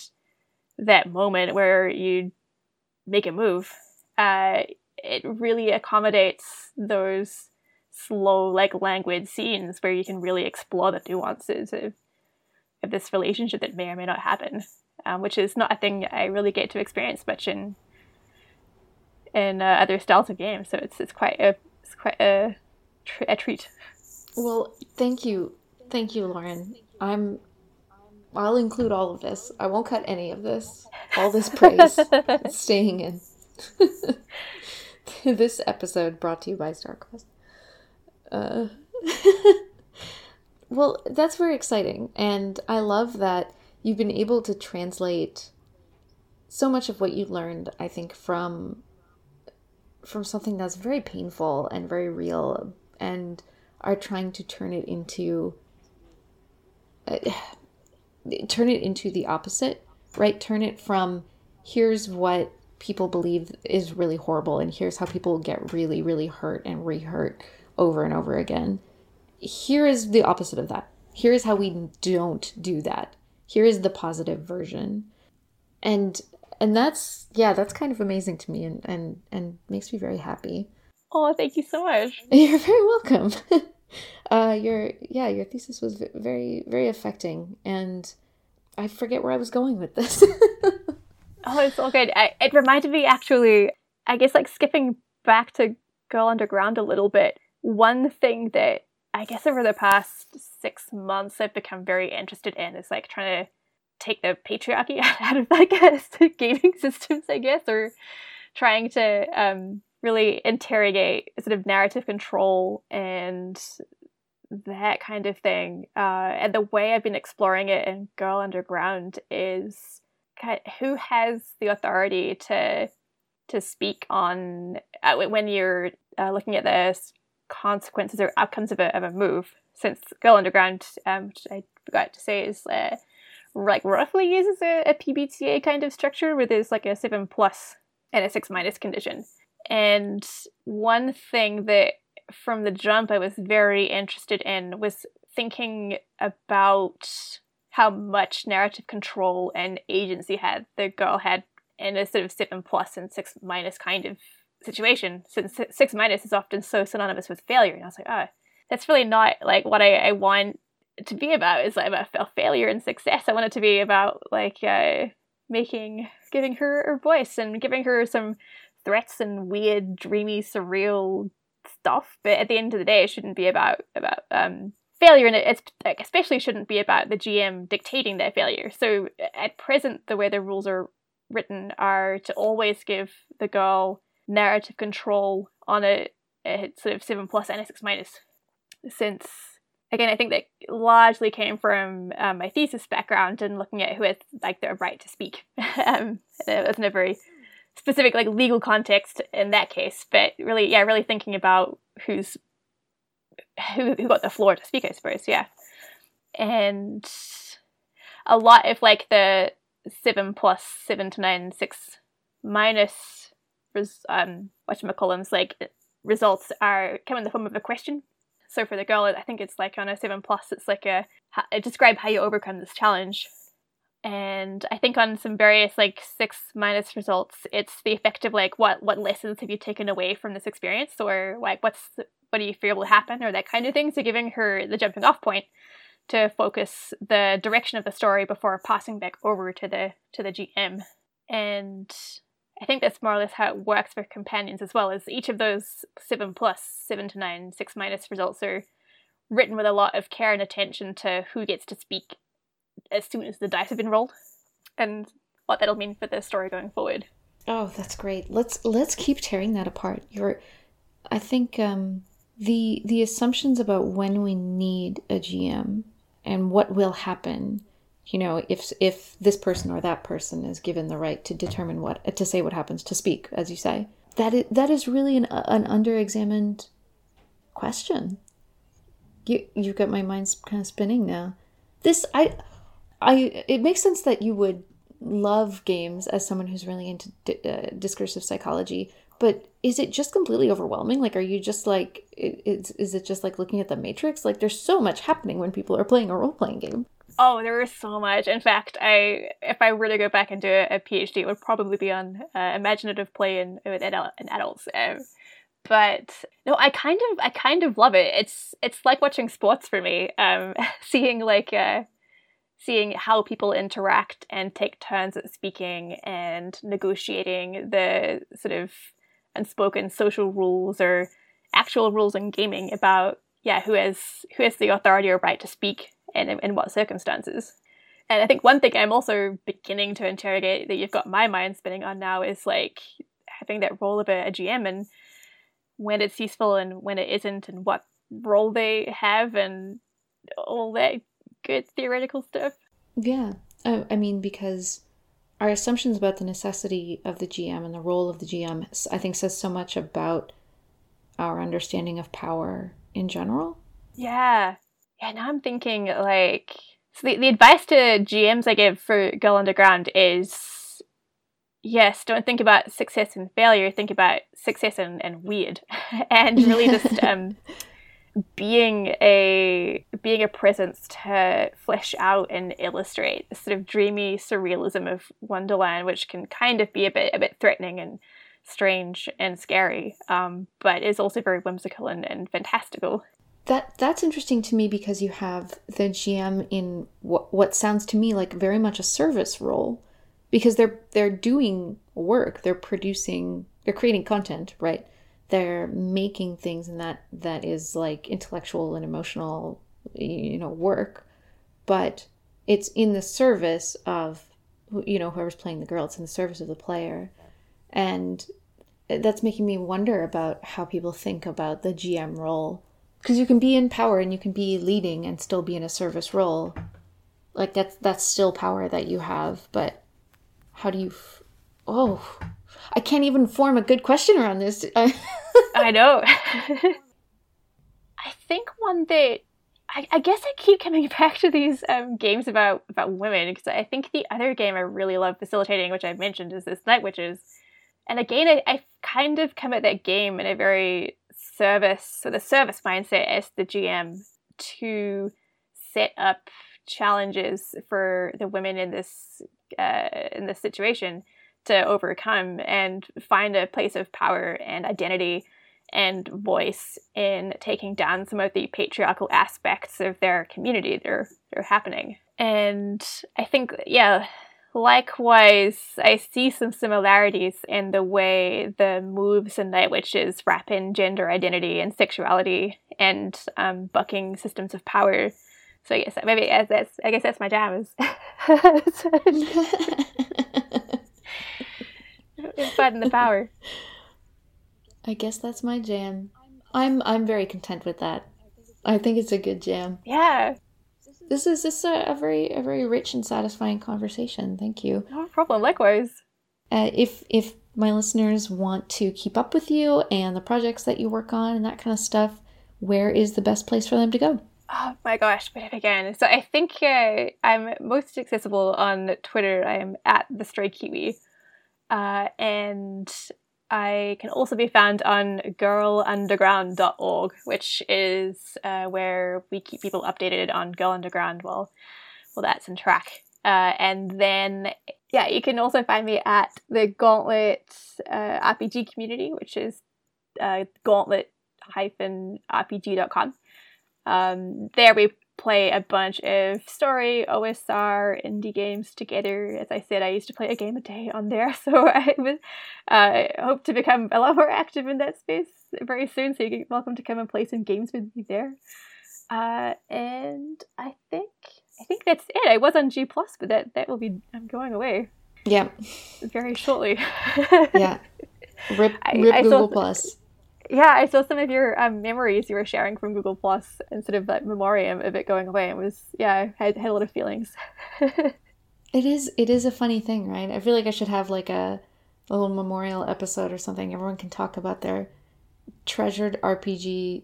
that moment where you make a move, uh, it really accommodates those slow, like languid scenes where you can really explore the nuances of, of this relationship that may or may not happen, um, which is not a thing I really get to experience much in in uh, other styles of games. So it's it's quite a it's quite a, tr- a treat. Well, thank you, thank you, Lauren. I'm I'll include all of this. I won't cut any of this. All this praise staying in. this episode brought to you by StarCross. Uh, well, that's very exciting. And I love that you've been able to translate so much of what you learned, I think, from from something that's very painful and very real and are trying to turn it into uh, turn it into the opposite, right? Turn it from here's what people believe is really horrible and here's how people get really really hurt and re-hurt over and over again. Here is the opposite of that. Here is how we don't do that. Here is the positive version. And and that's yeah, that's kind of amazing to me and and and makes me very happy. Oh, thank you so much. You're very welcome. uh your yeah, your thesis was very very affecting and I forget where I was going with this. oh, it's all good. I, it reminded me actually, I guess, like skipping back to Girl Underground a little bit one thing that I guess over the past six months I've become very interested in is like trying to take the patriarchy out of I guess gaming systems, I guess, or trying to um, really interrogate sort of narrative control and that kind of thing. Uh, and the way I've been exploring it in Girl Underground is kind of, who has the authority to to speak on uh, when you're uh, looking at this consequences or outcomes of a, of a move. Since Girl Underground, um, which I forgot to say, is uh, like roughly uses a, a PBTA kind of structure where there's like a seven plus and a six minus condition. And one thing that from the jump I was very interested in was thinking about how much narrative control and agency had the girl had in a sort of seven plus and six minus kind of situation since six minus is often so synonymous with failure. And I was like, oh, that's really not like what I, I want to be about. Is like about failure and success. I want it to be about like uh, making, giving her her voice and giving her some threats and weird, dreamy, surreal stuff. But at the end of the day, it shouldn't be about about um, failure, and it's like, especially shouldn't be about the GM dictating their failure. So at present, the way the rules are written are to always give the girl narrative control on a, a sort of seven plus and a six minus. Since again, I think that largely came from um, my thesis background and looking at who has like the right to speak. um, it was in a very specific like legal context in that case, but really, yeah, really thinking about who's who who got the floor to speak, I suppose. Yeah, and a lot of like the seven plus seven to nine six minus res- um whatchamacallum's like results are come in the form of a question. So for the girl, I think it's like on a seven plus, it's like a, describe how you overcome this challenge. And I think on some various like six minus results, it's the effect of like what what lessons have you taken away from this experience, or like what's what do you fear will happen, or that kind of thing. So giving her the jumping off point to focus the direction of the story before passing back over to the to the GM. And I think that's more or less how it works for companions as well. Is each of those seven plus, seven to nine, six minus results are written with a lot of care and attention to who gets to speak as soon as the dice have been rolled, and what that'll mean for the story going forward. Oh, that's great. Let's let's keep tearing that apart. You're, I think um, the the assumptions about when we need a GM and what will happen you know if if this person or that person is given the right to determine what to say what happens to speak as you say that is, that is really an, an under-examined question. You you've got my mind kind of spinning now. This i i it makes sense that you would love games as someone who's really into uh, discursive psychology but is it just completely overwhelming? Like are you just like is, is it just like looking at the matrix? Like there's so much happening when people are playing a role-playing game oh there is so much. In fact i if i were to go back and do a, phd it would probably be on uh, imaginative play in, adult, in adults um, but no i kind of i kind of love it. It's it's like watching sports for me um seeing like uh seeing how people interact and take turns at speaking and negotiating the sort of unspoken social rules or actual rules in gaming about yeah who has who has the authority or right to speak and in what circumstances. And I think one thing I'm also beginning to interrogate that you've got my mind spinning on now is like having that role of a, a GM and when it's useful and when it isn't and what role they have and all that good theoretical stuff. Yeah. I, I mean, because our assumptions about the necessity of the GM and the role of the GM, I think, says so much about our understanding of power in general. Yeah. Yeah, now I'm thinking like so the, the advice to GMs I give for Girl Underground is yes, don't think about success and failure, think about success and, and weird. and really just um being a being a presence to flesh out and illustrate the sort of dreamy surrealism of Wonderland, which can kind of be a bit a bit threatening and strange and scary, um, but is also very whimsical and, and fantastical. That that's interesting to me because you have the GM in what what sounds to me like very much a service role, because they're they're doing work, they're producing, they're creating content, right? they're making things and that that is like intellectual and emotional you know work. But it's in the service of you know whoever's playing the girl it's in the service of the player. And that's making me wonder about how people think about the gm role because you can be in power and you can be leading and still be in a service role like that's that's still power that you have but how do you f- oh I can't even form a good question around this. I know. I think one that I, I, guess I keep coming back to these um, games about about women because I think the other game I really love facilitating, which i've mentioned, is this Night Witches. And again, I, I kind of come at that game in a very service, so the service mindset as the GM to set up challenges for the women in this uh, in this situation to overcome and find a place of power and identity and voice in taking down some of the patriarchal aspects of their community that are, that are happening. And I think, yeah, likewise, I see some similarities in the way the moves and Night Witches wrap in gender identity and sexuality and um, bucking systems of power. So I guess maybe that's I guess that's my jam is fighting the power. I guess that's my jam. I'm I'm very content with that. I think it's a good jam. Yeah. This is this a, a very a very rich and satisfying conversation. Thank you. No problem. Likewise. Uh, if if my listeners want to keep up with you and the projects that you work on and that kind of stuff, where is the best place for them to go? Oh my gosh, but again, so I think uh, I'm most accessible on Twitter. I am at the Stray Kiwi, uh, and I can also be found on girlunderground.org, which is uh, where we keep people updated on Girl Underground while, while that's in track. Uh, and then, yeah, you can also find me at the Gauntlet uh, RPG community, which is uh, gauntlet-rpg.com. Um, there we play a bunch of story, OSR, indie games together. As I said, I used to play a game a day on there, so I was, uh, hope to become a lot more active in that space very soon. So you're welcome to come and play some games with me there. Uh, and I think I think that's it. I was on G Plus, but that that will be I'm going away. Yeah, very shortly. yeah, rip, rip I, I Google saw, Plus yeah, I saw some of your um, memories you were sharing from Google Plus instead of like memoriam of it going away. It was yeah, I had, had a lot of feelings. it is it is a funny thing, right? I feel like I should have like a, a little memorial episode or something. Everyone can talk about their treasured RPG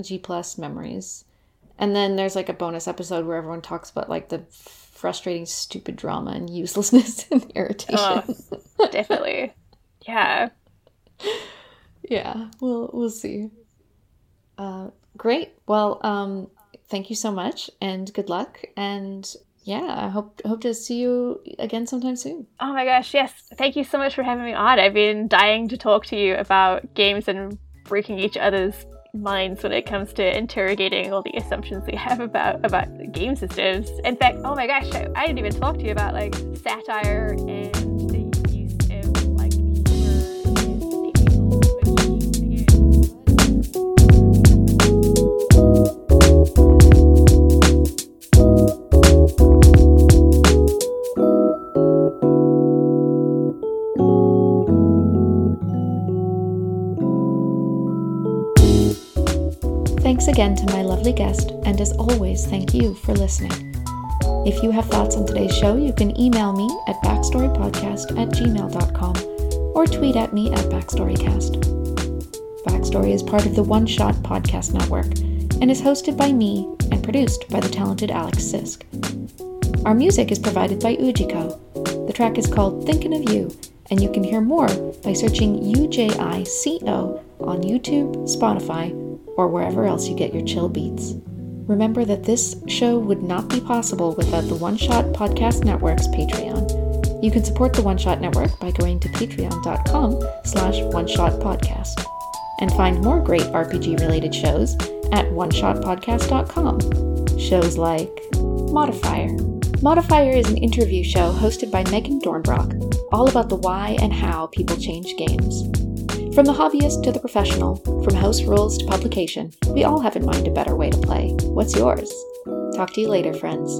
G Plus memories, and then there's like a bonus episode where everyone talks about like the frustrating, stupid drama and uselessness and irritation. Oh, definitely, yeah yeah, we'll we'll see. Uh, great. Well, um, thank you so much, and good luck. And yeah, I hope hope to see you again sometime soon. Oh my gosh, yes! Thank you so much for having me on. I've been dying to talk to you about games and breaking each other's minds when it comes to interrogating all the assumptions we have about about game systems. In fact, oh my gosh, I, I didn't even talk to you about like satire and again to my lovely guest, and as always, thank you for listening. If you have thoughts on today's show, you can email me at backstorypodcast at gmail.com or tweet at me at backstorycast. Backstory is part of the One Shot Podcast Network and is hosted by me and produced by the talented Alex Sisk. Our music is provided by Ujico. The track is called Thinking of You, and you can hear more by searching UJICO on YouTube, Spotify, or wherever else you get your chill beats. Remember that this show would not be possible without the One Shot Podcast Network's Patreon. You can support the One Shot Network by going to patreon.com slash one shot podcast and find more great RPG related shows at oneshotpodcast.com. Shows like Modifier. Modifier is an interview show hosted by Megan Dornbrock, all about the why and how people change games. From the hobbyist to the professional, from house rules to publication, we all have in mind a better way to play. What's yours? Talk to you later, friends.